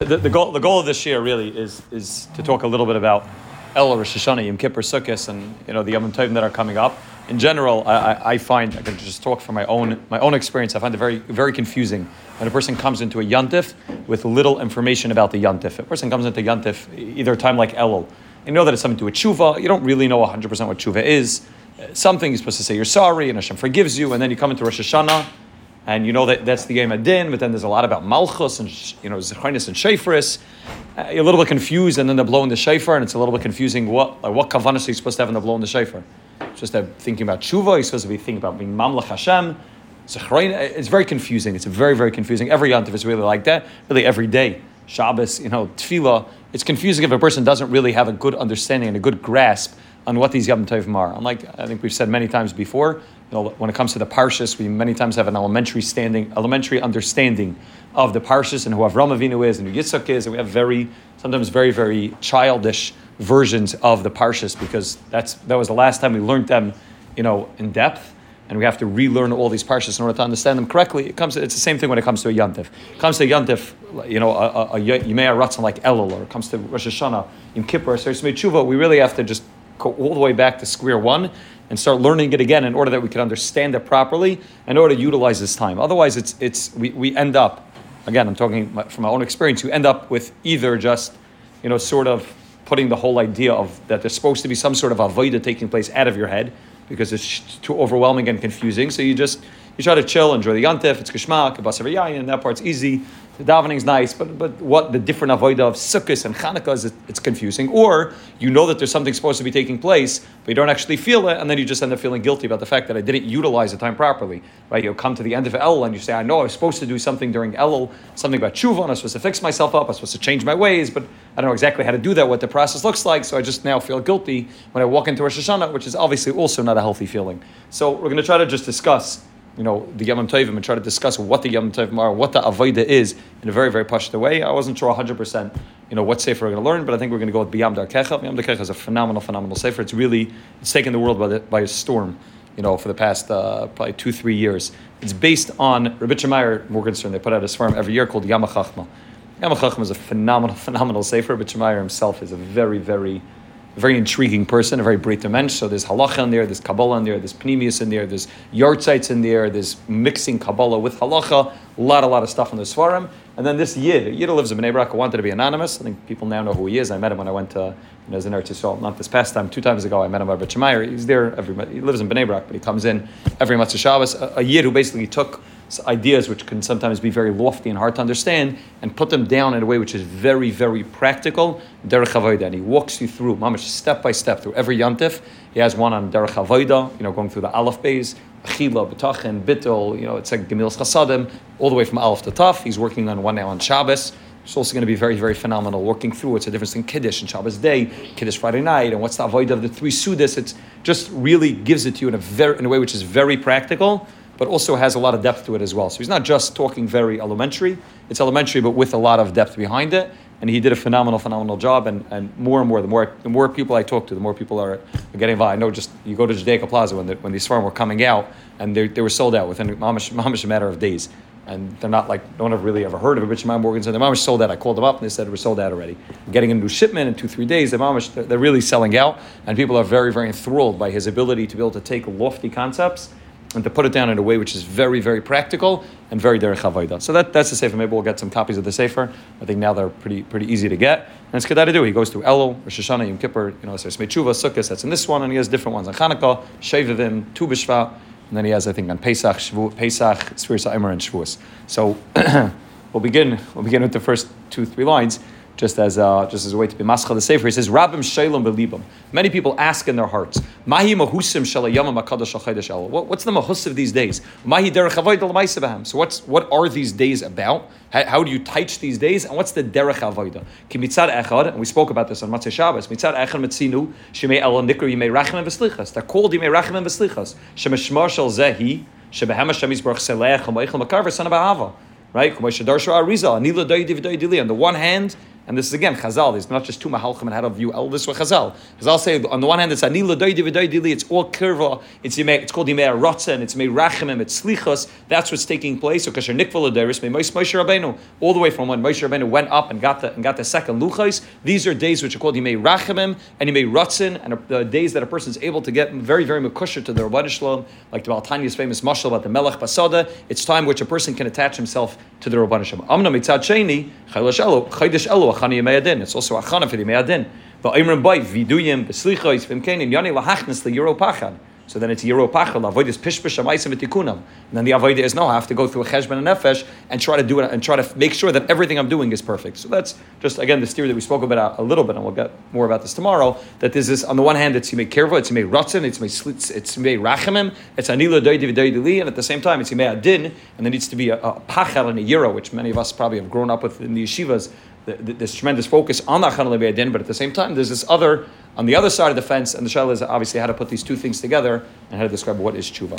The, the, goal, the goal of this year really is, is to talk a little bit about El Rosh Hashanah, Yom Kippur, Sukkot, and you know the Yom Tovim that are coming up. In general, I, I, find I can just talk from my own my own experience. I find it very very confusing when a person comes into a Yontif with little information about the Yontif. A person comes into Yontif either a time like Elul, you know that it's something to do tshuva. You don't really know 100 percent what tshuva is. Something you're supposed to say you're sorry and Hashem forgives you, and then you come into Rosh Hashanah and you know that that's the of din, but then there's a lot about malchus and you know zechrinus and shayfris. Uh, a little bit confused, and then they're blowing the shayfar, and it's a little bit confusing. What like, what kavanas are you supposed to have in the blowing the shayfar? Just thinking about tshuva. You're supposed to be thinking about being mamlech Hashem. It's very confusing. It's very very confusing. Every yontif is really like that. Really every day. Shabbos, you know, tefillah. It's confusing if a person doesn't really have a good understanding and a good grasp on what these Yom Tovim are. Unlike I think we've said many times before, you know, when it comes to the parshas, we many times have an elementary standing, elementary understanding of the parshas and who Avram Avinu is and who Yitzchak is, and we have very sometimes very very childish versions of the parshas because that's that was the last time we learned them, you know, in depth. And we have to relearn all these parshas in order to understand them correctly. It comes. It's the same thing when it comes to a yantif. It comes to a yantif, you know, a, a, a Yimei like Elul, or it comes to Rosh Hashanah, Yom Kippur, Seres Tshuva. We really have to just go all the way back to square one and start learning it again in order that we can understand it properly, in order to utilize this time. Otherwise, it's, it's, we, we end up, again, I'm talking from my own experience, you end up with either just, you know, sort of putting the whole idea of that there's supposed to be some sort of avoida taking place out of your head because it's too overwhelming and confusing. So you just, you try to chill, enjoy the yantif, it's kishmak, and that part's easy. The davening's nice, but but what the different avodah of Sukkot and Chanukah is, it's confusing. Or you know that there's something supposed to be taking place, but you don't actually feel it, and then you just end up feeling guilty about the fact that I didn't utilize the time properly. Right? You'll come to the end of Elul and you say, I know I was supposed to do something during Elul, something about tshuva, and I'm supposed to fix myself up, I'm supposed to change my ways, but I don't know exactly how to do that, what the process looks like, so I just now feel guilty when I walk into Rosh Hashanah, which is obviously also not a healthy feeling. So we're going to try to just discuss you know, the Yom Tovim and try to discuss what the Yom Tovim are, what the Avodah is in a very, very pashta way. I wasn't sure 100%, you know, what sefer we're going to learn, but I think we're going to go with B'Yam Darkechah. B'Yam Darkechah is a phenomenal, phenomenal sefer. It's really, it's taken the world by, the, by a storm, you know, for the past uh, probably two, three years. It's based on Rabbi Meyer Morgenstern. They put out a farm every year called Yamachachma. Yamachachma is a phenomenal, phenomenal sefer. Rabbi Meyer himself is a very, very, a very intriguing person, a very breiter mensch. So there's halacha in there, there's kabbalah in there, there's pneumius in there, there's yartzites in there, there's mixing kabbalah with halacha, a lot, a lot of stuff in the svarim. And then this Yid, Yid lives in Bnei Brak, wanted to be anonymous. I think people now know who he is. I met him when I went to, you know, as an Eretz not this past time, two times ago. I met him at Beit He's there every, he lives in Bnei Brak, but he comes in every Motzei Shabbos. A, a Yid who basically took ideas which can sometimes be very lofty and hard to understand, and put them down in a way which is very, very practical. Derech Avodah, and he walks you through, mamish, step by step through every yantif. He has one on Derech Avodah, you know, going through the Aleph Bays, Achila, B'tachin, Bittel, you know, it's like Gemil's Chasadim, all the way from Aleph to Taf. He's working on one now on Shabbos. It's also going to be very, very phenomenal. Working through what's the difference in Kiddush and Shabbos day, Kiddush Friday night, and what's the avoid of the three Sudas. It just really gives it to you in a very, in a way which is very practical but also has a lot of depth to it as well. So he's not just talking very elementary, it's elementary, but with a lot of depth behind it. And he did a phenomenal, phenomenal job. And, and more and more, the more the more people I talk to, the more people are, are getting involved. I know just you go to Judaica Plaza when, the, when these farms were coming out, and they, they were sold out within mamish, mamish a matter of days. And they're not like, no one have really ever heard of it. Rich Mom Morgan said, the mamish sold out. I called them up and they said, we're sold out already. I'm getting a new shipment in two, three days. The mamish, they're, they're really selling out. And people are very, very enthralled by his ability to be able to take lofty concepts and to put it down in a way which is very, very practical and very derech avodah. So that, that's the sefer. Maybe we'll get some copies of the sefer. I think now they're pretty pretty easy to get. And it's good to do. He goes through Elul, Rosh Hashanah, Yom Kippur, you know, says Mechuva, Sukkot, that's in this one, and he has different ones on Chanukah, Shavivim, Tu and then he has, I think, on Pesach, Shavu, Pesach, Sfiris Ha'emer, and Shavuos. So we'll begin, we'll begin with the first two, three lines just as a, just as a way to be maschal the sefer. He says, "Rabim shalom belibam." Many people ask in their hearts, "Mahi mahusim shalayam makadosh hakadosh el." What's the mahus of these days? Mahi derech avodah So what's what are these days about? How, how, do you teach these days? And what's the derech avodah? Ki mitzad echad, and we spoke about this on Motzei Shabbos. Mitzad echad mitzinu shemei el nikra yimei rachem v'slichas. They're called yimei rachem v'slichas. Shemeshmar shel zehi shebehem Hashem yisbarach selech hamoichel makar v'sana ba'ava. Right? On the one hand, And this is again Chazal. It's not just two mahalchim and how to view El. This with Chazal. Chazal say on the one hand it's anila doidi It's all kirva. It's It's called yimei rotzen. It's yimei rachemim. It's slichos. That's what's taking place. So kasher aderis may Moshe Rabbeinu all the way from when Moshe Rabbeinu went up and got the and got the second luchais. These are days which are called yimei rachemim and yimei rotzen, and uh, the days that a person is able to get very very mekusher to the Rabban Shalom, like the Baal HaTanya's famous mashal about the Melech Basada. It's time which a person can attach himself to the Rabban Shalom. Amna mitzad sheni chaydish elu achani yimei It's also achana for the yimei adin. Va'imrim bayit viduyim b'slichos v'imkenim yani lahachnes the Euro pachad. So then it's Yero Pachal, avoid is Pishpish Amaisim V'tikunam. And then the Avodah is no, I have to go through a Cheshbon and Nefesh and try to do it and try to make sure that everything I'm doing is perfect. So that's just, again, this theory that we spoke about a, little bit, and we'll get more about this tomorrow, that there's this, on the one hand, it's Yimei Kirva, it's Yimei Ratzin, it's Yimei it's Yimei Rachamim, it's Anila Doidi V'doidi and at the same time, it's Yimei Adin, and there needs to be a, a Pachal and a Yero, which many of us probably have grown up with in the yeshivas, this tremendous focus on the Achan Din, but at the same time, there's this other, on the other side of the fence, and the Shell is obviously how to put these two things together and how to describe what is tshuva.